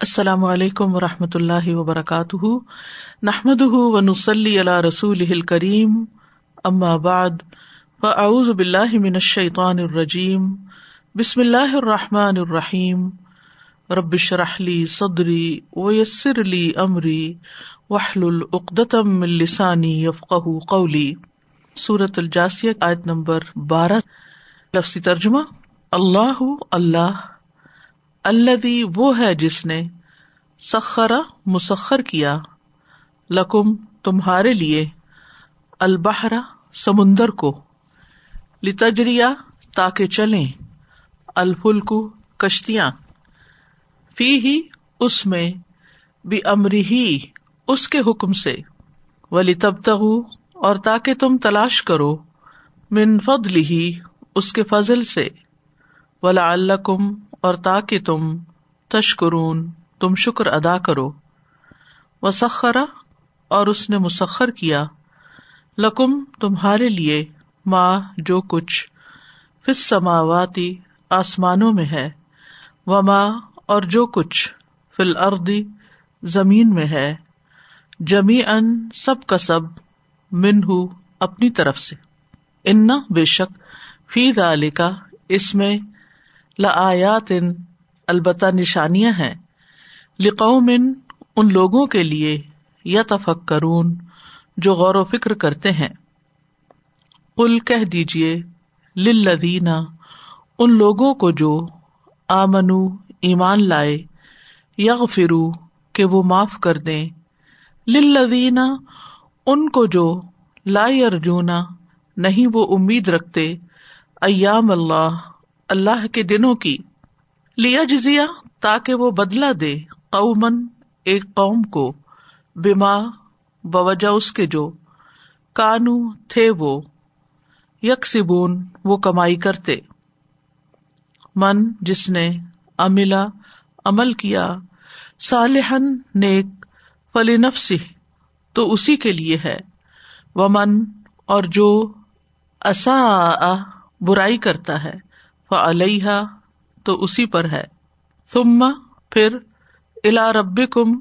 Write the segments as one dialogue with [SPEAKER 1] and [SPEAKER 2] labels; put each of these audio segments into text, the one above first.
[SPEAKER 1] السلام علیکم و رحمۃ اللہ وبرکاتہ۔ نحمد و نسلی اللہ رسول کریم بعد، فاعوذ باللہ من الشیطان الرجیم۔ بسم اللہ الرحمٰن الرحیم۔ ربش رحلی صدری ویسر علی عمری وحل العقدم السانی یفق قولی۔ صورت الجاسیہ، آیت نمبر بارہ۔ لفظی ترجمہ، اللہ اللہ۔ اللہ وہ ہے جس نے سخرا مسخر کیا، لکم تمہارے لیے البہرا سمندر کو لتجریا تاکہ چلیں الفلکو کشتیاں۔ فی ہی اس میں بھی امری ہی اس کے حکم سے ولی تب اور تاکہ تم تلاش کرو من فضل ہی اس کے فضل سے۔ ولا الکم اور تاکہ تم تشکرون، تم شکر ادا کرو۔ و سخرا اور اس نے مسخر کیا۔ لکم، تمہارے لیے ماں جو کچھ فس سماواتی آسمانوں میں ہے و ماں اور جو کچھ فل اردی زمین میں ہے جمی ان سب کا سب من ہوں اپنی طرف سے۔ ان بے شک، فی دال کا اس میں لیات ان البتہ نشانیاں ہیں۔ لقومن، ان لوگوں کے لیے یا تفک کرون جو غور و فکر کرتے ہیں۔ کل کہہ دیجیے لدینہ ان لوگوں کو جو آمنو، ایمان لائے یا فرو کہ وہ معاف کر دیں۔ لدینہ ان کو جو لائی ارجونا نہیں وہ امید رکھتے۔ ایام اللہ اللہ کے دنوں کی لیا جزیا تاکہ وہ بدلا دے قومن ایک قوم کو بیما بوجہ اس کے جو کانو تھے وہ یک سبون وہ کمائی کرتے۔ من جس نے املا عمل کیا صالحن نیک فلی نفسی تو اسی کے لیے ہے۔ وہ من اور جو اصا برائی کرتا ہے۔ فلیحا تو اسی پر ہے۔ ثم پھر الا رب کم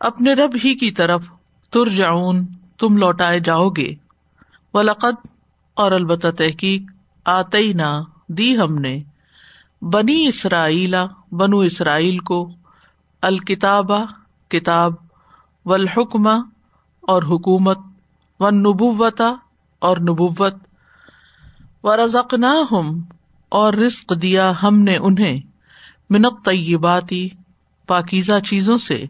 [SPEAKER 1] اپنے رب ہی کی طرف تر جاؤن تم لوٹائے جاؤ گے۔ ولقد، اور البتہ تحقیق آتی نہ دی ہم نے بنی اسرائیلا بنو اسرائیل کو الکتاب، کتاب و الحکمہ اور حکومت و نبوتا اور نبوت۔ و رزق نہ ہم اور رزق دیا ہم نے انہیں منت طیباتی پاکیزہ چیزوں سے۔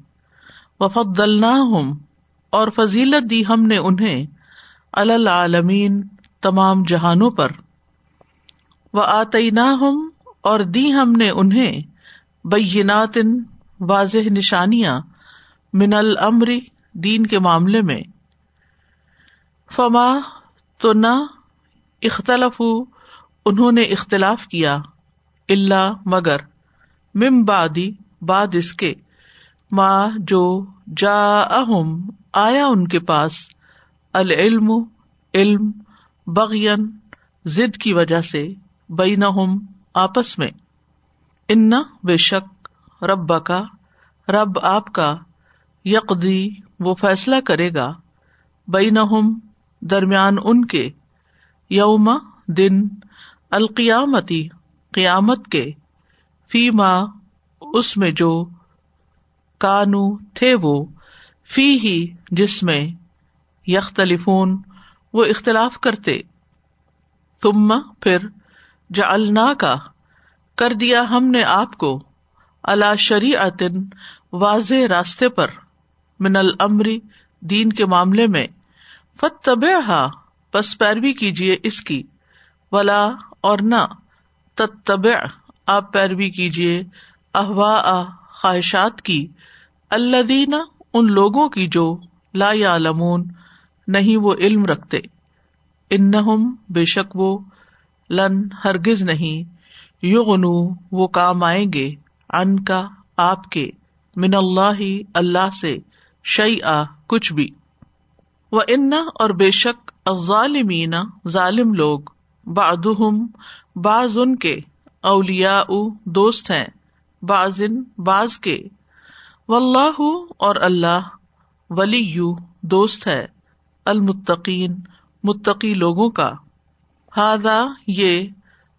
[SPEAKER 1] وفد ہوں اور فضیلت دی ہم نے انہیں العالمین تمام جہانوں پر۔ وہ آتی نہ ہوں اور دی ہم نے انہیں بینات واضح نشانیاں من المری دین کے معاملے میں۔ فما تو نہ اختلف انہوں نے اختلاف کیا اللہ مگر ممبادی بعد اس کے ماں جو جا اہم آیا ان کے پاس، العلم، علم بغین ضد کی وجہ سے بین آپس میں۔ ان بے شک رب کا رب آپ کا یقدی وہ فیصلہ کرے گا۔ بین درمیان ان کے، یوم، دن القیامتی، قیامت کے فی ماں اس میں جو کانو تھے وہ فی ہی جس میں یختلفون، وہ اختلاف کرتے۔ تم پھر جا النا کا کر دیا ہم نے آپ کو اللہ شری واضح راستے پر، من المری دین کے معاملے میں۔ فت طب بس پیروی کیجیے اس کی۔ ولا اور نہ۔ تب آپ پیروی کیجیے احوا خواہشات کی۔ اللہ دینا ان لوگوں کی جو لا لمون نہیں وہ علم رکھتے۔ ان بے شک وہ لن، ہرگز نہیں۔ یغنو، وہ کام آئیں گے۔ ان کا آپ کے۔ من اللہ ہی اللہ سے۔ شعی آ کچھ بھی۔ وہ ان اور بے شک ظالمین ظالم لوگ۔ بادم بعض ان کے اولیا دوست ہیں بازن باز کے۔ و اللہ اور اللہ ولی یو دوست ہے، المتقین، متقی لوگوں کا۔ ہاضا یہ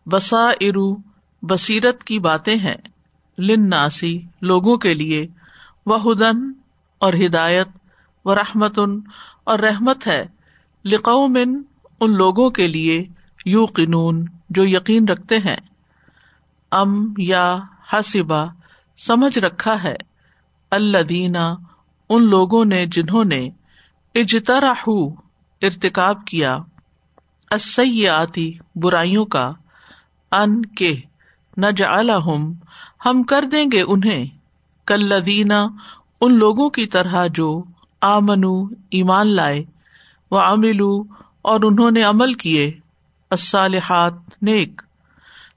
[SPEAKER 1] بسا ارو بصیرت کی باتیں ہیں لن ناسی لوگوں کے لیے۔ وہ ہدن اور ہدایت و رحمتن اور رحمت ہے لقومن ان لوگوں کے لیے۔ یو قنون جو یقین رکھتے ہیں۔ ام یا حسبا، سمجھ رکھا ہے۔ اللہ دینا ان لوگوں نے جنہوں نے اجتراہ ارتکاب کیا۔ برائیوں کا۔ ان کے نہ جم ہم کر دیں گے انہیں۔ کلدینا ان لوگوں کی طرح جو آمنو، ایمان لائے۔ وہ املو اور انہوں نے عمل کیے۔ الصالحات، نیک۔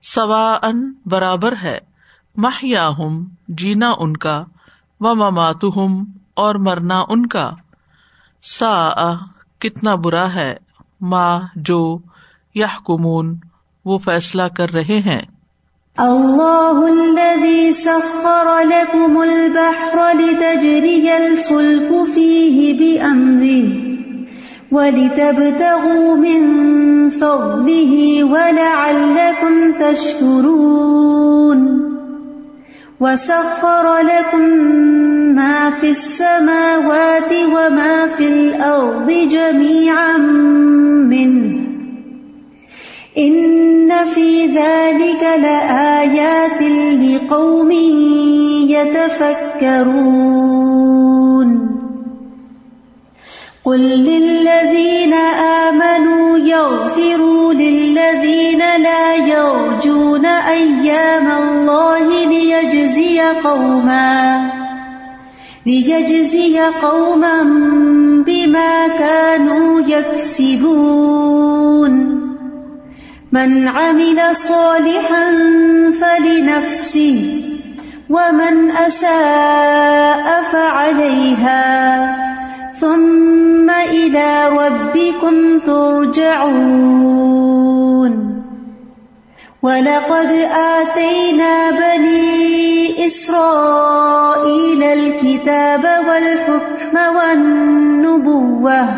[SPEAKER 1] سوا ان برابر ہے۔ ماہیا ہم جینا ان کا۔ و ممات ہم اور مرنا ان کا۔ سا کتنا برا ہے۔ ماں جو یا کمون وہ فیصلہ کر رہے ہیں۔
[SPEAKER 2] اللہ الذي سخر لكم البحر لتجري الفلك فيه بأمره ولتبتغوا من فضله ولعلكم تشكرون وسخر لكم ما في السماوات وما في الأرض جميعا منه ان في ذلك لآيات لقوم يتفكرون قل للذين أيام الله ليجزي قوما ليجزي قوما بما كانوا يكسبون. من عمل صالحا فلنفسه، ومن أساء فعليها. ثم إلى ربكم ترجعون. ولقد آتينا بني إسرائيل الكتاب والحكم والنبوة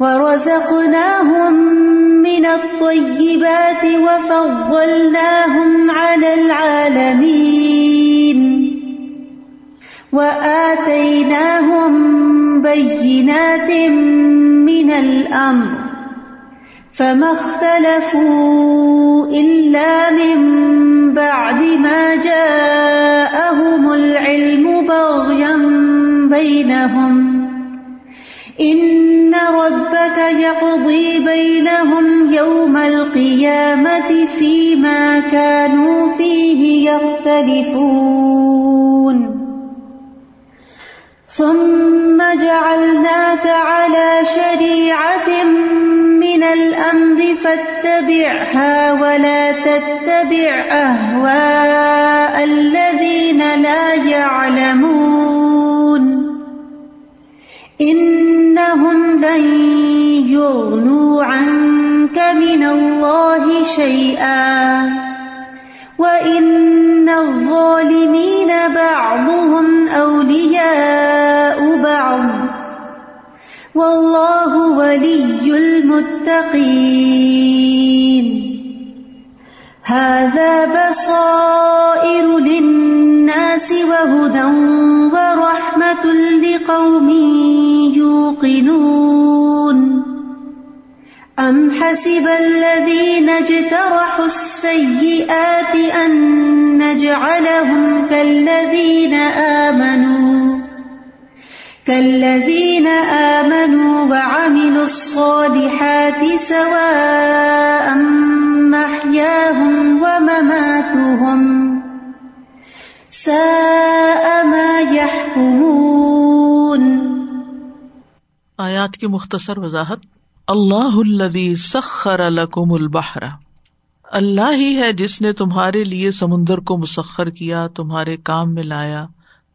[SPEAKER 2] ورزقناهم من الطيبات وفضلناهم على العالمين وآتيناهم بينات من الأمر فما اختلفوا إلا من بعد ما جاءهم العلم بغيا بينهم. ان ربك يقضي بينهم يوم القيامة فيما كانوا فيه يختلفون. ثم جعلناك على شريعة من الأمر فاتبعها ولا تتبع أهواء الذين لا يعلمون. انهم لن يغنوا عنك من الله شيئا. وان الظالمين بعضهم والله ولي المتقين هذا بصائر للناس وهدى ورحمة لقوم يوقنون أم حسب الذين اجترحوا السيئات أن نجعلهم كالذين آمنوا كالذين آمنوا وعملوا الصالحات سواء محياهم ومماتهم ساء ما يحكمون
[SPEAKER 1] آیات کی مختصر وضاحت، اللہ الذي سخر لكم البحر۔ اللہ ہی ہے جس نے تمہارے لیے سمندر کو مسخر کیا، تمہارے کام میں لایا،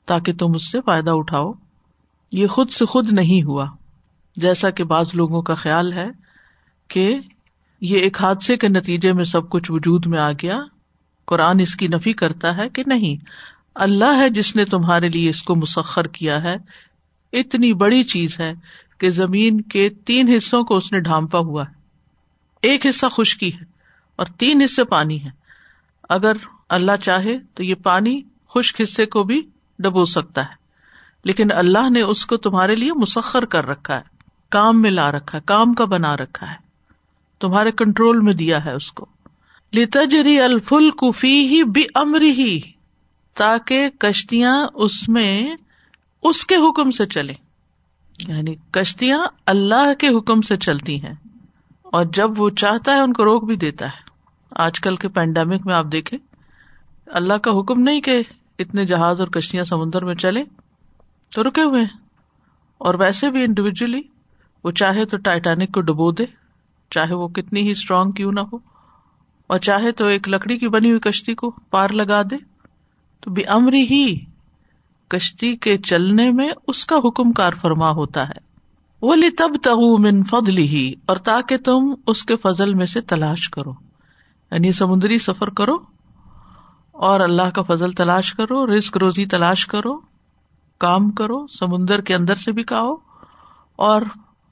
[SPEAKER 1] تاکہ تم اس سے فائدہ اٹھاؤ۔ یہ خود سے خود نہیں ہوا، جیسا کہ بعض لوگوں کا خیال ہے کہ یہ ایک حادثے کے نتیجے میں سب کچھ وجود میں آ گیا۔ قرآن اس کی نفی کرتا ہے کہ نہیں، اللہ ہے جس نے تمہارے لیے اس کو مسخر کیا ہے۔ اتنی بڑی چیز ہے کہ زمین کے تین حصوں کو اس نے ڈھانپا ہوا ہے۔ ایک حصہ خشکی ہے اور تین حصے پانی ہے اگر اللہ چاہے تو یہ پانی خشک حصے کو بھی ڈبو سکتا ہے۔ لیکن اللہ نے اس کو تمہارے لیے مسخر کر رکھا ہے، کام میں لا رکھا ہے، کام کا بنا رکھا ہے۔ تمہارے کنٹرول میں دیا ہے اس کو۔ لتجری الفل کفی ہی بھی امری ہی تاکہ کشتیاں اس میں اس کے حکم سے چلے یعنی کشتیاں اللہ کے حکم سے چلتی ہیں۔ اور جب وہ چاہتا ہے، ان کو روک بھی دیتا ہے۔ آج کل کے پینڈیمک میں آپ دیکھیں، اللہ کا حکم نہیں کہ اتنے جہاز اور کشتیاں سمندر میں چلے تو رکے ہوئے ہیں۔ اور ویسے بھی انڈیویجلی وہ چاہے تو ٹائٹینک کو ڈبو دے، چاہے وہ کتنی ہی اسٹرانگ کیوں نہ ہو، اور چاہے تو ایک لکڑی کی بنی ہوئی کشتی کو پار لگا دے۔ تو بھی امری ہی کشتی کے چلنے میں اس کا حکم کار فرما ہوتا ہے۔ وہ لی تب من فضل ہی اور تاکہ تم اس کے فضل میں سے تلاش کرو۔ یعنی سمندری سفر کرو اور اللہ کا فضل تلاش کرو رسک روزی تلاش کرو۔ کام کرو، سمندر کے اندر سے بھی کھاؤ اور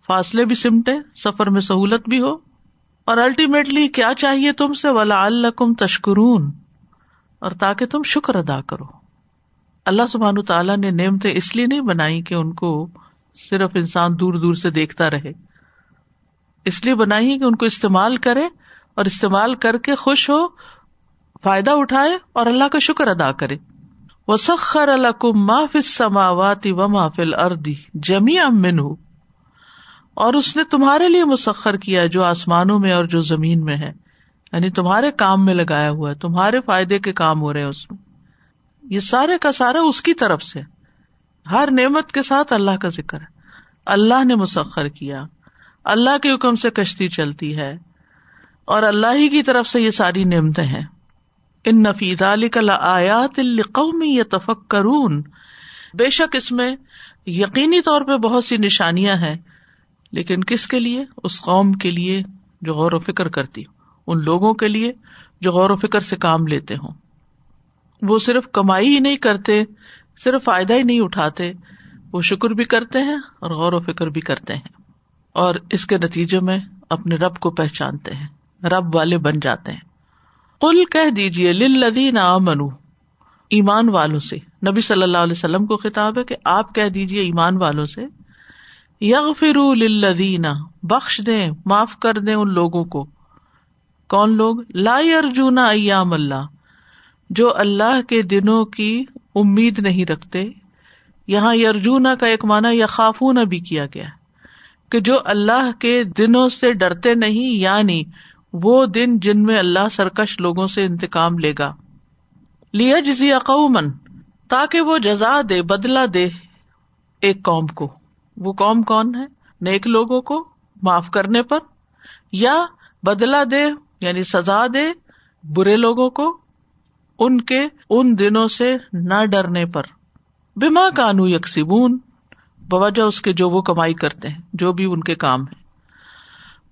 [SPEAKER 1] فاصلے بھی سمٹے، سفر میں سہولت بھی ہو۔ اور الٹیمیٹلی کیا چاہیے تم سے؟ ولا الکم تشکرون۔ اور تاکہ تم شکر ادا کرو۔ اللہ سبحان تعالیٰ نے نعمتیں اس لیے نہیں بنائی کہ ان کو صرف انسان دور دور سے دیکھتا رہے۔ اس لیے بنائی کہ ان کو استعمال کرے اور استعمال کر کے خوش ہو، فائدہ اٹھائے اور اللہ کا شکر ادا کرے۔ وہ سخر الکم محف سماواتی و محفل اردی جمی امن اور اس نے تمہارے لیے مسخر کیا جو آسمانوں میں اور جو زمین میں ہے۔ یعنی تمہارے کام میں لگایا ہوا ہے، تمہارے فائدے کے کام ہو رہے ہیں اس میں۔ یہ سارے کا سارا اس کی طرف سے ہر نعمت کے ساتھ اللہ کا ذکر ہے۔ اللہ نے مسخر کیا۔ اللہ کے حکم سے کشتی چلتی ہے۔ اور اللہ ہی کی طرف سے یہ ساری نعمتیں ہیں۔ ان نفید علی کل آیات القومی یا تفک کرون بے شک اس میں یقینی طور پہ بہت سی نشانیاں ہیں، لیکن کس کے لیے؟ اس قوم کے لیے جو غور و فکر کرتی ان لوگوں کے لیے جو غور و فکر سے کام لیتے ہوں۔ وہ صرف کمائی ہی نہیں کرتے، صرف فائدہ ہی نہیں اٹھاتے، وہ شکر بھی کرتے ہیں اور غور و فکر بھی کرتے ہیں۔ اور اس کے نتیجے میں اپنے رب کو پہچانتے ہیں، رب والے بن جاتے ہیں۔ کل کہہ دیجیے لدین منو ایمان والوں سے۔ نبی صلی اللہ علیہ وسلم کو خطاب ہے کہ آپ کہہ دیجیے ایمان والوں سے یغ فرو بخش دیں، معاف کر دیں ان لوگوں کو۔ کون لوگ؟ لا ارجونا ایام اللہ، جو اللہ کے دنوں کی امید نہیں رکھتے۔ یہاں یارجونا کا ایک مانا یا خافون بھی کیا گیا کہ جو اللہ کے دنوں سے ڈرتے نہیں یعنی وہ دن جن میں اللہ سرکش لوگوں سے انتقام لے گا۔ لیا جزیا قومن تاکہ وہ جزا دے بدلا دے ایک قوم کو۔ وہ قوم کون ہے؟ نیک لوگوں کو معاف کرنے پر، یا بدلا دے یعنی سزا دے برے لوگوں کو ان کے ان دنوں سے نہ ڈرنے پر۔ بیما کانو یکسیبون بوجہ اس کے جو وہ کمائی کرتے ہیں، جو بھی ان کے کام ہے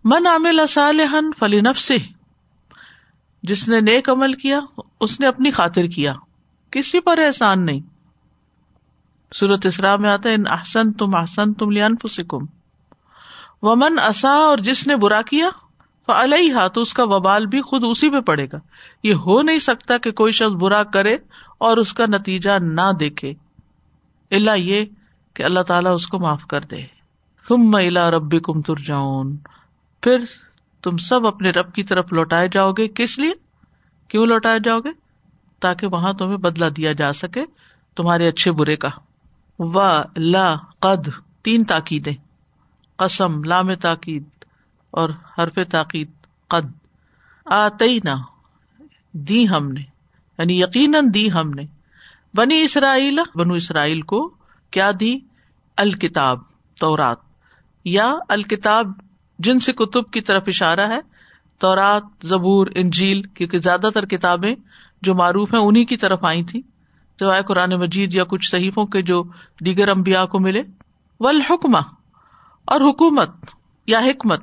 [SPEAKER 1] من عامل صالحن فلی نفس جس نے نیک عمل کیا، اس نے اپنی خاطر کیا، کسی پر احسان نہیں۔ سورت اسرا میں آتا ہے، ان احسن تم احسن تم لیا فسکم ومن اصا اور جس نے برا کیا فلحا تو اس کا وبال بھی خود اسی پہ پڑے گا۔ یہ ہو نہیں سکتا کہ کوئی شخص برا کرے اور اس کا نتیجہ نہ دیکھے۔ اللہ یہ کہ اللہ تعالیٰ اس کو معاف کر دے۔ تم الا ربی کم تر جاؤن پھر تم سب اپنے رب کی طرف لوٹائے جاؤ گے کس لیے؟ کیوں لوٹائے جاؤ گے؟ تاکہ وہاں تمہیں بدلا دیا جا سکے تمہارے اچھے برے کا۔ و لا قد تین تاکیدیں۔ قسم، لام تاکید اور حرف تاکید۔ قد آتی نہ دی ہم نے۔ یعنی یقیناً دی ہم نے۔ بنی اسرائیل، بنو اسرائیل کو کیا دی؟ الکتاب، تورات۔ یا الکتاب جن سے کتب کی طرف اشارہ ہے، تورات، زبور، انجیل، کیونکہ زیادہ تر کتابیں جو معروف ہیں انہیں کی طرف آئی تھی سوائے قرآن مجید یا کچھ صحیفوں کے جو دیگر امبیا کو ملے۔ والحکمہ، اور حکومت، یا حکمت۔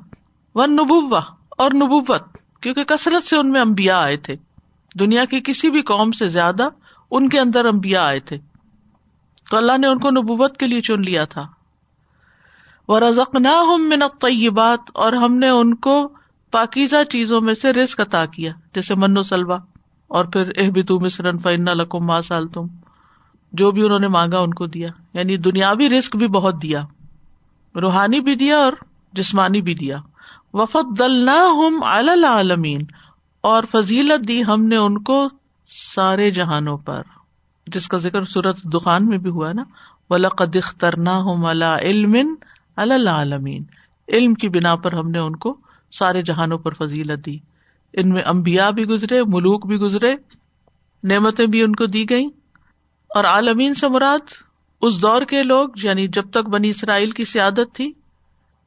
[SPEAKER 1] و نبوا اور نبوت، کیونکہ کثرت سے ان میں امبیا آئے تھے۔ دنیا کی کسی بھی قوم سے زیادہ ان کے اندر امبیا آئے تھے۔ تو اللہ نے ان کو نبوت کے لیے چن لیا تھا۔ وہ رزق نہ طیبات اور ہم نے ان کو پاکیزہ چیزوں میں سے رسک عطا کیا، جیسے منو سلوا اور پھر اح بھی تم مصرن فن لکم ما سال تم جو بھی انہوں نے مانگا ان کو دیا یعنی دنیاوی رسک بھی بہت دیا، روحانی بھی دیا اور جسمانی بھی دیا۔ وفت دل نہ ہم العالمین، اور فضیلت دی ہم نے ان کو سارے جہانوں پر، جس کا ذکر صورت دکان میں بھی ہوا نا۔ ولقد اخترنا ہم علم العالمین۔ علم کی بنا پر ہم نے ان کو سارے جہانوں پر فضیلت دی۔ ان میں امبیا بھی گزرے، ملوک بھی گزرے، نعمتیں بھی ان کو دی گئی اور عالمین سے مراد اس دور کے لوگ یعنی جب تک بنی اسرائیل کی سیادت تھی،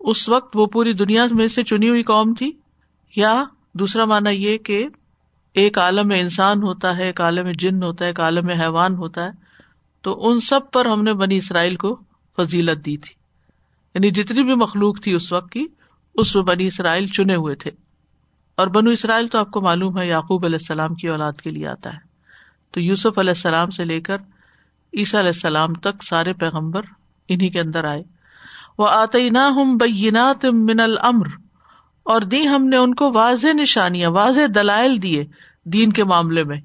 [SPEAKER 1] اس وقت وہ پوری دنیا میں سے چنی ہوئی قوم تھی۔ یا دوسرا مانا یہ کہ ایک عالم انسان ہوتا ہے، ایک عالم جن ہوتا ہے، ایک عالم حیوان ہوتا ہے، تو ان سب پر ہم نے بنی اسرائیل کو فضیلت دی تھی۔ یعنی جتنی بھی مخلوق تھی اس وقت کی، اس میں بنی اسرائیل چنے ہوئے تھے۔ اور بنو اسرائیل تو آپ کو معلوم ہے، یعقوب علیہ السلام کی اولاد کے لیے آتا ہے۔ تو یوسف علیہ السلام سے لے کر عیسیٰ علیہ السلام تک سارے پیغمبر انہیں کے اندر آئے۔ وہ آتے نہ ہم بینات من المر اور دی ہم نے ان کو واضح نشانیاں، واضح دلائل دیے دین کے معاملے میں۔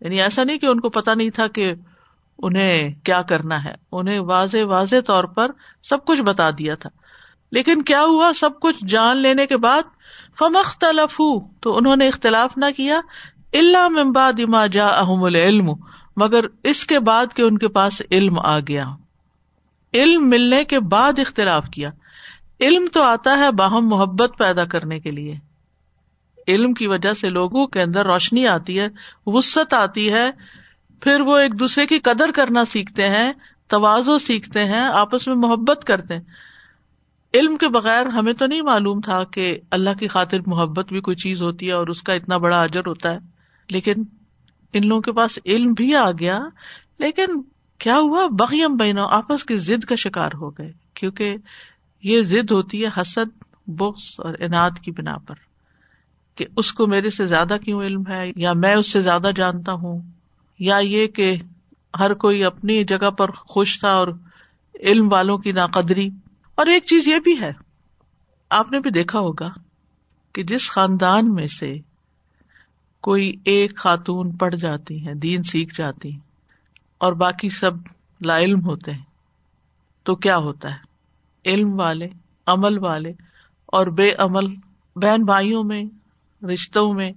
[SPEAKER 1] یعنی ایسا نہیں کہ ان کو پتا نہیں تھا کہ انہیں کیا کرنا ہے؟ انہیں واضح واضح طور پر سب کچھ بتا دیا تھا۔ لیکن کیا ہوا؟ سب کچھ جان لینے کے بعد فمخ تو انہوں نے اختلاف نہ کیا۔ اللہ ممباد اما جا احم العلم، مگر اس کے بعد کہ ان کے پاس علم آ گیا۔ علم ملنے کے بعد اختلاف کیا۔ علم تو آتا ہے باہم محبت پیدا کرنے کے لیے۔ علم کی وجہ سے لوگوں کے اندر روشنی آتی ہے وسط آتی ہے۔ پھر وہ ایک دوسرے کی قدر کرنا سیکھتے ہیں، توازو سیکھتے ہیں، آپس میں محبت کرتے ہیں۔ علم کے بغیر ہمیں تو نہیں معلوم تھا کہ اللہ کی خاطر محبت بھی کوئی چیز ہوتی ہے اور اس کا اتنا بڑا اجر ہوتا ہے۔ لیکن ان لوگوں کے پاس علم بھی آ گیا۔ لیکن کیا ہوا؟ بغیم بہنوں آپس کی ضد کا شکار ہو گئے۔ کیونکہ یہ ضد ہوتی ہے حسد بخش اور انعد کی بنا پر۔ کہ اس کو میرے سے زیادہ کیوں علم ہے؟ یا میں اس سے زیادہ جانتا ہوں؟ یا یہ کہ ہر کوئی اپنی جگہ پر خوش تھا اور علم والوں کی ناقدری۔ اور ایک چیز یہ بھی ہے، آپ نے بھی دیکھا ہوگا کہ جس خاندان میں سے کوئی ایک خاتون پڑھ جاتی ہے دین سیکھ جاتی ہیں اور باقی سب لا علم ہوتے ہیں، تو کیا ہوتا ہے؟ علم والے، عمل والے اور بے عمل، بہن بھائیوں میں، رشتوں میں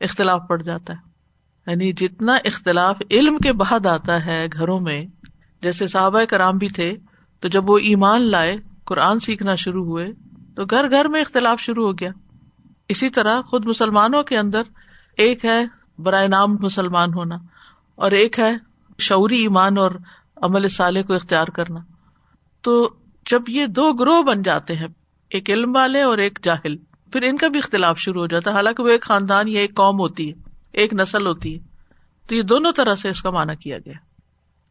[SPEAKER 1] اختلاف پڑ جاتا ہے۔ یعنی جتنا اختلاف علم کے بعد آتا ہے گھروں میں، جیسے صحابہ کرام بھی تھے، تو جب وہ ایمان لائے، قرآن سیکھنا شروع ہوئے، تو گھر گھر میں اختلاف شروع ہو گیا۔ اسی طرح خود مسلمانوں کے اندر ایک ہے برائے نام مسلمان ہونا اور ایک ہے شعوری ایمان اور عمل سالے کو اختیار کرنا۔ تو جب یہ دو گروہ بن جاتے ہیں، ایک علم والے اور ایک جاہل، پھر ان کا بھی اختلاف شروع ہو جاتا ہے۔ حالانکہ وہ ایک خاندان یا ایک قوم ہوتی ہے۔ ایک نسل ہوتی ہے تو یہ دونوں طرح سے اس کا مانا کیا گیا۔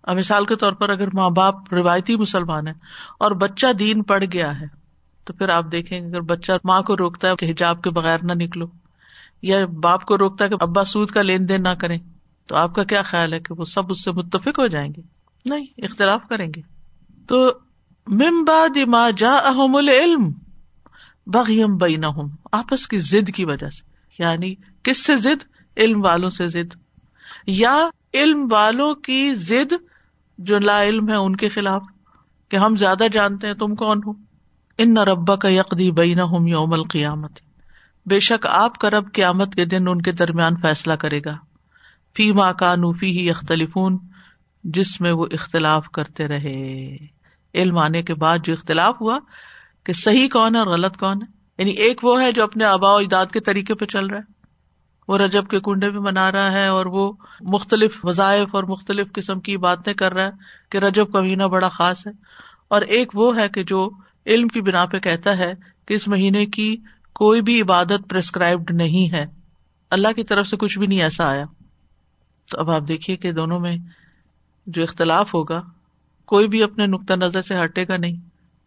[SPEAKER 1] اب مثال کے طور پر اگر ماں باپ روایتی مسلمان ہے اور بچہ دین پڑ گیا ہے، تو پھر آپ دیکھیں اگر بچہ ماں کو روکتا ہے کہ حجاب کے بغیر نہ نکلو، یا باپ کو روکتا ہے کہ ابا سود کا لین دین نہ کریں، تو آپ کا کیا خیال ہے کہ وہ سب اس سے متفق ہو جائیں گے؟ نہیں، اختلاف کریں گے۔ تو ممبا دما جا احم العلم بغیم بین آپس کی ضد کی وجہ سے۔ یعنی کس سے ضد؟ علم والوں سے ضد۔ یا علم والوں کی ضد جو لا علم ہے ان کے خلاف، کہ ہم زیادہ جانتے ہیں تم کون ہو۔ ان نہ ربا کا یقدی بین ہوں یوم القیامت۔ بے شک آپ کا رب قیامت کے دن ان کے درمیان فیصلہ کرے گا۔ فی ماں کا نوفی ہی اختلفون جس میں وہ اختلاف کرتے رہے۔ علم آنے کے بعد جو اختلاف ہوا، کہ صحیح کون ہے اور غلط کون ہے؟ یعنی ایک وہ ہے جو اپنے آبا و اجداد کے طریقے پہ چل رہا ہے۔ وہ رجب کے کنڈے بھی منا رہا ہے اور وہ مختلف وظائف اور مختلف قسم کی باتیں کر رہا ہے کہ رجب کا مہینہ بڑا خاص ہے۔ اور ایک وہ ہے کہ جو علم کی بنا پہ کہتا ہے کہ اس مہینے کی کوئی بھی عبادت پرسکرائبڈ نہیں ہے۔ اللہ کی طرف سے کچھ بھی نہیں ایسا آیا۔ تو اب آپ دیکھیے کہ دونوں میں جو اختلاف ہوگا، کوئی بھی اپنے نقطۂ نظر سے ہٹے گا نہیں۔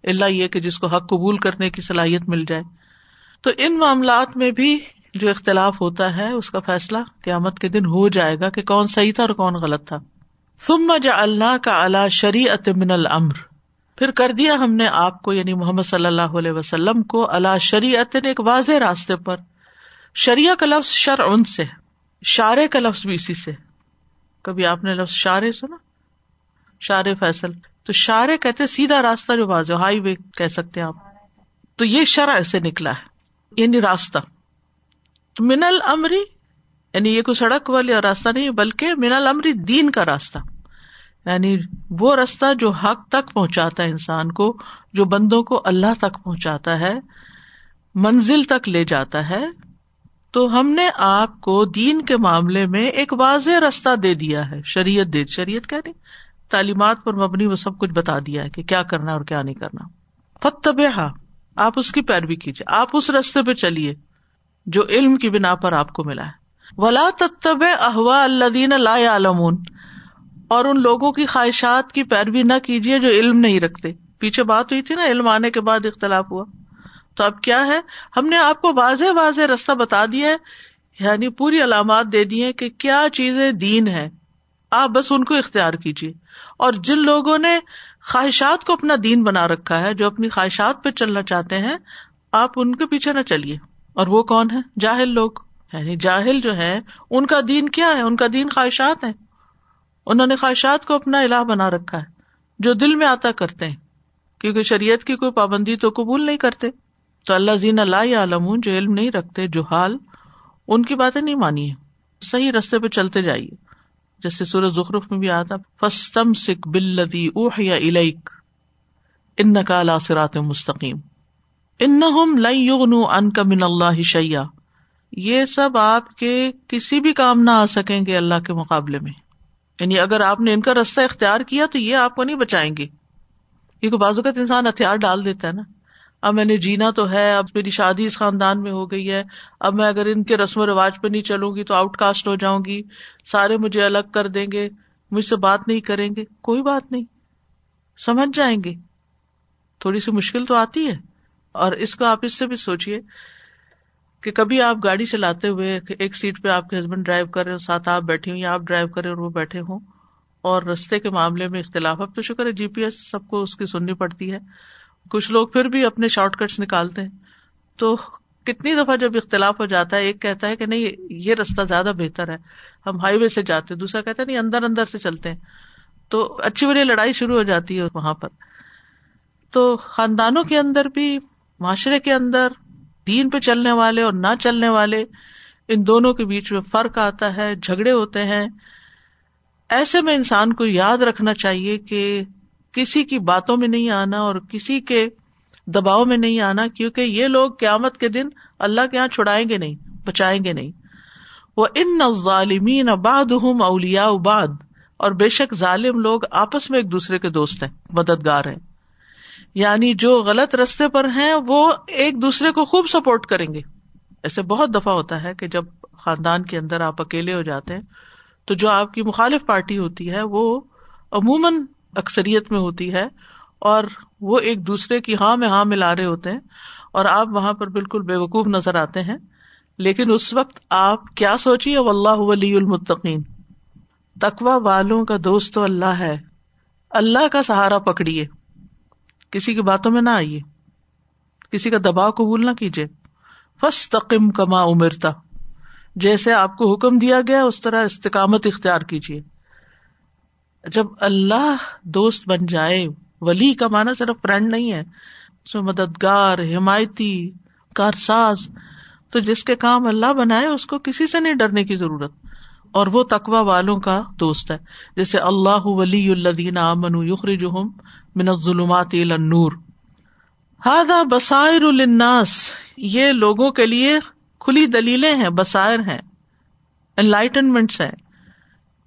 [SPEAKER 1] اللہ یہ کہ جس کو حق قبول کرنے کی صلاحیت مل جائے۔ تو ان معاملات میں بھی جو اختلاف ہوتا ہے، اس کا فیصلہ قیامت کے دن ہو جائے گا کہ کون صحیح تھا اور کون غلط تھا۔ ثم جا اللہ کا اللہ شریعت من الامر پھر کر دیا ہم نے آپ کو یعنی محمد صلی اللہ علیہ وسلم کو اللہ شریعت ایک واضح راستے پر۔ شریع کا لفظ شر ان سے شارے کا لفظ بھی اسی سے۔ کبھی آپ نے لفظ شارے سنا؟ شار فیصل۔ تو شارے کہتے سیدھا راستہ جو واضح ہائی وے کہہ سکتے ہیں آپ۔ تو یہ شرح سے نکلا ہے یعنی راستہ۔ من المری یعنی یہ کوئی سڑک والی راستہ نہیں، بلکہ من المری دین کا راستہ۔ یعنی وہ راستہ جو حق تک پہنچاتا ہے انسان کو، جو بندوں کو اللہ تک پہنچاتا ہے، منزل تک لے جاتا ہے۔ تو ہم نے آپ کو دین کے معاملے میں ایک واضح راستہ دے دیا ہے، شریعت دے، شریعت کیا نہیں، تعلیمات پر مبنی وہ سب کچھ بتا دیا ہے کہ کیا کرنا اور کیا نہیں کرنا۔ فتب آپ اس کی پیروی کیجیے آپ اس رستے پہ چلیے۔ جو علم کی بنا پر آپ کو ملا ہے۔ ولا تب احوا اللہ لا عالمون اور ان لوگوں کی خواہشات کی پیروی نہ کیجیے جو علم نہیں رکھتے۔ پیچھے بات ہوئی تھی نا، علم آنے کے بعد اختلاف ہوا۔ تو اب کیا ہے؟ ہم نے آپ کو واضح واضح رستہ بتا دیا ہے یعنی پوری علامات دے دی کہ کیا چیزیں دین ہے آپ بس ان کو اختیار کیجیے اور جن لوگوں نے خواہشات کو اپنا دین بنا رکھا ہے، جو اپنی خواہشات پہ چلنا چاہتے ہیں، آپ ان کے پیچھے نہ چلیے۔ اور وہ کون ہے؟ جاہل لوگ۔ یعنی جاہل جو ہے ان کا دین کیا ہے؟ ان کا دین خواہشات ہے انہوں نے خواہشات کو اپنا الہ بنا رکھا ہے۔ جو دل میں آتا کرتے ہیں۔ کیونکہ شریعت کی کوئی پابندی تو قبول نہیں کرتے۔ تو اللہ زین اللہ عالم جو علم نہیں رکھتے، جو حال، ان کی باتیں نہیں مانی ہے صحیح رستے پہ چلتے جائیے۔ جیسے سورج زخرف میں بھی آتا فستم سکھ بلدی اوہ یا الیک ان کا سرات مستقیم۔ ان لن ان کا من اللہ شیا یہ سب آپ کے کسی بھی کام نہ آ سکیں گے اللہ کے مقابلے میں۔ یعنی اگر آپ نے ان کا رستہ اختیار کیا تو یہ آپ کو نہیں بچائیں گے۔ کیونکہ بعض اوقات انسان ہتھیار ڈال دیتا ہے نا۔ اب میں نے جینا تو ہے، اب میری شادی اس خاندان میں ہو گئی ہے۔ اب میں اگر ان کے رسم و رواج پہ نہیں چلوں گی تو آؤٹ کاسٹ ہو جاؤں گی۔ سارے مجھے الگ کر دیں گے۔ مجھ سے بات نہیں کریں گے۔ کوئی بات نہیں۔ سمجھ جائیں گے۔ تھوڑی سی مشکل تو آتی ہے۔ اور اس کو آپ اس سے بھی سوچیے کہ کبھی آپ گاڑی چلاتے ہوئے ایک سیٹ پہ آپ کے ہسبینڈ ڈرائیو کر رہے ہو ساتھ آپ بیٹھے ہوں یا آپ ڈرائیو کرے اور وہ بیٹھے ہوں، اور رستے کے معاملے میں اختلاف۔ اب تو شکر ہے جی پی ایس سب کو اس کی سننی پڑتی ہے۔ کچھ لوگ پھر بھی اپنے شارٹ کٹس نکالتے ہیں۔ تو کتنی دفعہ جب اختلاف ہو جاتا ہے، ایک کہتا ہے کہ نہیں، یہ رستہ زیادہ بہتر ہے، ہم ہائی وے سے جاتے دوسرا کہتا ہے نہیں، اندر اندر سے چلتے ہیں۔ تو اچھی بڑی لڑائی شروع ہو جاتی ہے وہاں پر۔ تو خاندانوں کے اندر بھی معاشرے کے اندر، دین پہ چلنے والے اور نہ چلنے والے، ان دونوں کے بیچ میں فرق آتا ہے، جھگڑے ہوتے ہیں۔ ایسے میں انسان کو یاد رکھنا چاہیے کہ کسی کی باتوں میں نہیں آنا اور کسی کے دباؤ میں نہیں آنا، کیونکہ یہ لوگ قیامت کے دن اللہ کے یہاں چھڑائیں گے نہیں، بچائیں گے نہیں۔ وہ ان ظالمین اباد ہوں اولیا اباد اور بے شک ظالم لوگ آپس میں ایک دوسرے کے دوست ہیں، مددگار ہیں۔ یعنی جو غلط رستے پر ہیں، وہ ایک دوسرے کو خوب سپورٹ کریں گے۔ ایسے بہت دفعہ ہوتا ہے کہ جب خاندان کے اندر آپ اکیلے ہو جاتے ہیں، تو جو آپ کی مخالف پارٹی ہوتی ہے، وہ عموماً اکثریت میں ہوتی ہے اور وہ ایک دوسرے کی ہاں میں ہاں ملا رہے ہوتے ہیں اور آپ وہاں پر بالکل بے وقوف نظر آتے ہیں۔ لیکن اس وقت آپ کیا سوچیے اللہ ولی المتقین۔ تقوا والوں کا دوست تو اللہ ہے۔ اللہ کا سہارا پکڑیے۔ کسی کی باتوں میں نہ آئیے۔ کسی کا دباؤ قبول نہ کیجیے۔ فس تقم کما امرتا۔ جیسے آپ کو حکم دیا گیا، اس طرح استقامت اختیار کیجیے۔ جب اللہ دوست بن جائے، ولی کا مانا صرف فرینڈ نہیں ہے مددگار، حمایتی، کارساز۔ تو جس کے کام اللہ بنائے، اس کو کسی سے نہیں ڈرنے کی ضرورت۔ اور وہ تقوا والوں کا دوست ہے۔ جیسے اللہ ولی الدین امن یخرج من ظلمات نور ہاضا بسائر الناس یہ لوگوں کے لیے کھلی دلیلیں ہیں بسائر ہیں۔ انلائٹنمنٹس ہیں۔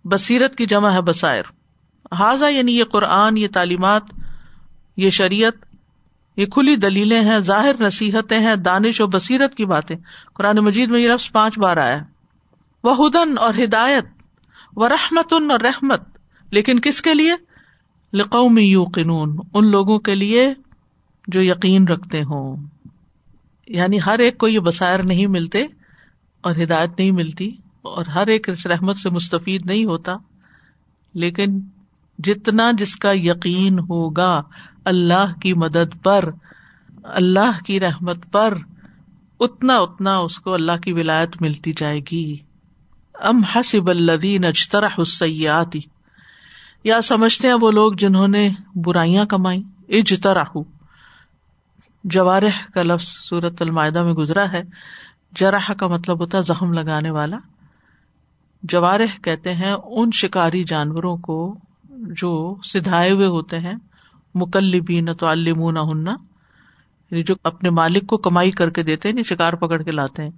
[SPEAKER 1] بصیرت کی جمع ہے بسائر حاضہ یعنی یہ قرآن، یہ تعلیمات، یہ شریعت، یہ کھلی دلیلیں ہیں، ظاہر نصیحتیں ہیں، دانش و بصیرت کی باتیں۔ قرآن مجید میں یہ لفظ پانچ بار آیا وہ ہدن اور ہدایت و رحمت اور رحمت۔ لیکن کس کے لیے؟ لقوم یو قنون ان لوگوں کے لیے جو یقین رکھتے ہوں۔ یعنی ہر ایک کو یہ بسائر نہیں ملتے اور ہدایت نہیں ملتی اور ہر ایک اس رحمت سے مستفید نہیں ہوتا۔ لیکن جتنا جس کا یقین ہوگا اللہ کی مدد پر، اللہ کی رحمت پر، اتنا اتنا اس کو اللہ کی ولایت ملتی جائے گی۔ ام حسب الدین اجترا حسیاتی یا سمجھتے ہیں وہ لوگ جنہوں نے برائیاں کمائی اجتراہ جوارح کا لفظ سورت المائدہ میں گزرا ہے۔ جرح کا مطلب ہوتا ہے زخم لگانے والا۔ جوارح کہتے ہیں ان شکاری جانوروں کو جو سدھائے ہوئے ہوتے ہیں۔ مکلبین تو المون ہننا یعنی جو اپنے مالک کو کمائی کر کے دیتے ہیں یعنی شکار پکڑ کے لاتے ہیں۔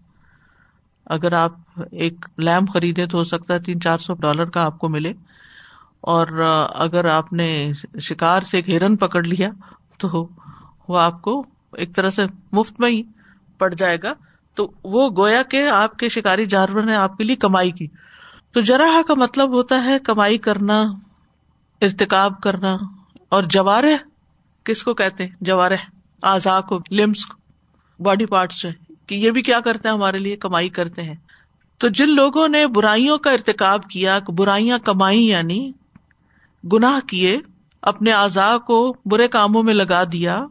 [SPEAKER 1] اگر آپ ایک لیمپ خریدے تو ہو سکتا ہے تین چار سو ڈالر کا آپ کو ملے۔ اور اگر آپ نے شکار سے ایک ہرن پکڑ لیا تو وہ آپ کو ایک طرح سے مفت میں ہی پڑ جائے گا۔ تو وہ گویا کہ آپ کے شکاری جانور نے آپ کے لیے کمائی کی۔ تو جراح کا مطلب ہوتا ہے کمائی کرنا، ارتکاب کرنا، اور جوارح کس کو کہتے ہیں؟ جوارح آزا کو لمس کو باڈی پارٹس کہ یہ بھی کیا کرتے ہیں ہمارے لیے؟ کمائی کرتے ہیں۔ تو جن لوگوں نے برائیوں کا ارتکاب کیا، برائیاں کمائی یعنی گناہ کیے، اپنے اعضاء کو برے کاموں میں لگا دیا،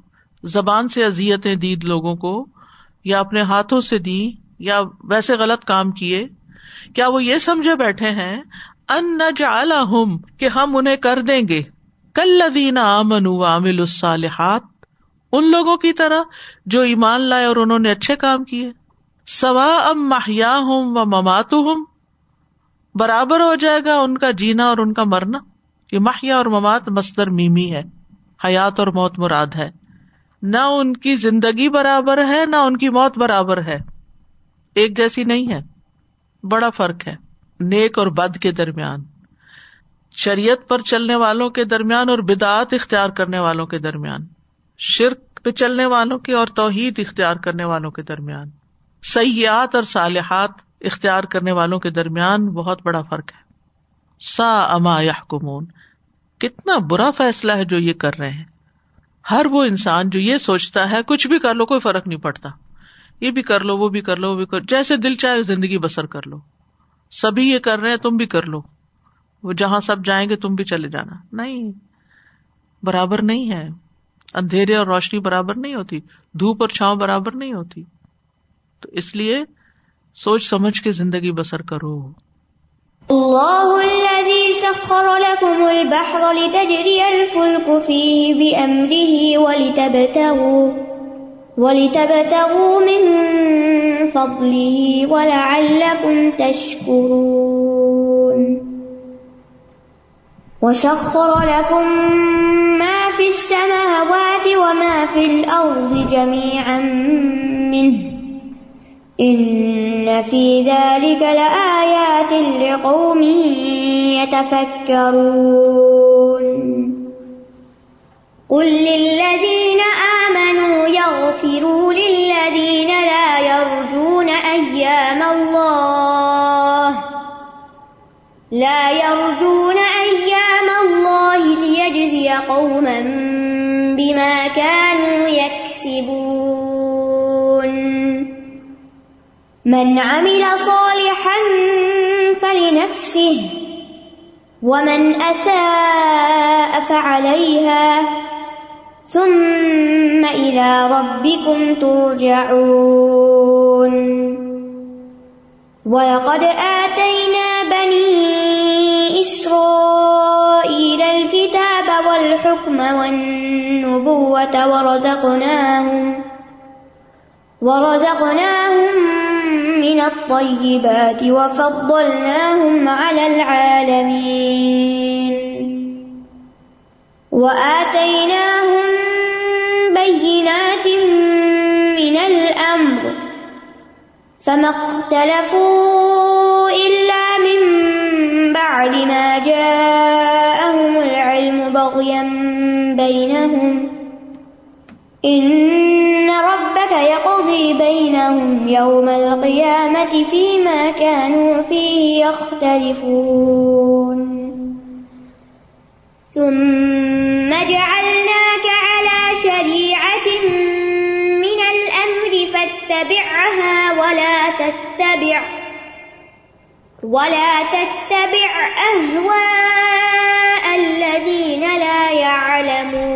[SPEAKER 1] زبان سے ازیتیں دی لوگوں کو، یا اپنے ہاتھوں سے دی، یا ویسے غلط کام کیے۔ کیا وہ یہ سمجھے بیٹھے ہیں؟ ان نہ ہم کہ ہم انہیں کر دیں گے۔ کل لدین امن عامل الصالحات۔ ان لوگوں کی طرح جو ایمان لائے اور انہوں نے اچھے کام کیے۔ سوا ام ماہیا ہوں و ممات ہوں برابر ہو جائے گا ان کا جینا اور ان کا مرنا۔ یہ ماہیا اور ممات مستر میمی ہے، حیات اور موت مراد ہے۔ نہ ان کی زندگی برابر ہے، نہ ان کی موت برابر ہے۔ ایک جیسی نہیں ہے، بڑا فرق ہے، نیک اور بد کے درمیان۔ شریعت پر چلنے والوں کے درمیان اور بدعت اختیار کرنے والوں کے درمیان۔ شرک پہ چلنے والوں کے اور توحید اختیار کرنے والوں کے درمیان۔ سیاحت اور صالحات اختیار کرنے والوں کے درمیان بہت بڑا فرق ہے۔ سا اما یا کتنا برا فیصلہ ہے جو یہ کر رہے ہیں۔ ہر وہ انسان جو یہ سوچتا ہے، کچھ بھی کر لو، کوئی فرق نہیں پڑتا۔ یہ بھی کر لو، وہ بھی کر لو، وہ بھی کر جیسے دل چاہے زندگی بسر کر لو۔ سبھی یہ کر رہے ہیں، تم بھی کر لو۔ وہ جہاں سب جائیں گے، تم بھی چلے جانا۔ نہیں، برابر نہیں ہے۔ اندھیرے اور روشنی برابر نہیں ہوتی۔ دھوپ اور چھاؤں برابر نہیں ہوتی۔ تو اس لیے سوچ سمجھ کے زندگی بسر کرو۔
[SPEAKER 3] اللہ الذي سخر لكم البحر لتجري الفلك فيه بأمره ولتبتغوا ولتبتغوا من فضله ولعلكم تشكرون. وسخر لكم ما في السماوات وما في الأرض جميعا منه. إن في ذلك لآيات لقوم يتفكرون قل للذين آمنوا يغفروا للذين لا يرجون أيام الله لا يرجون أيام الله ليجزي قوما بما كانوا يكسبون من عمل صالحا فلنفسه، ومن أساء فعليها، ثم إلى ربكم ترجعون. ولقد آتينا بني إسرائيل الكتاب والحكم والنبوة، ورزقناهم ورزقناهم من الطيبات وفضلناهم على العالمين. وآتيناهم بينات من الأمر، فما اختلفوا إلا من بعد ما جاءهم العلم بغيا بينهم. إن ربك يقضي بينهم يوم القيامة فيما كانوا فيه يختلفون. ثم جعلناك على شريعة من الأمر فاتبعها ولا تتبع ولا تتبع أهواء الذين لا يعلمون.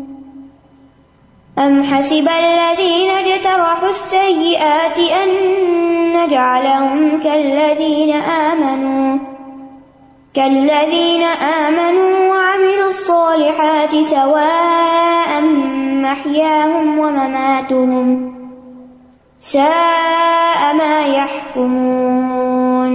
[SPEAKER 3] أم حسب الذين اجترحوا السيئات أن نجعلهم كالذين آمنوا كالذين آمنوا وعملوا الصالحات سواء محياهم ومماتهم ساء ما يحكمون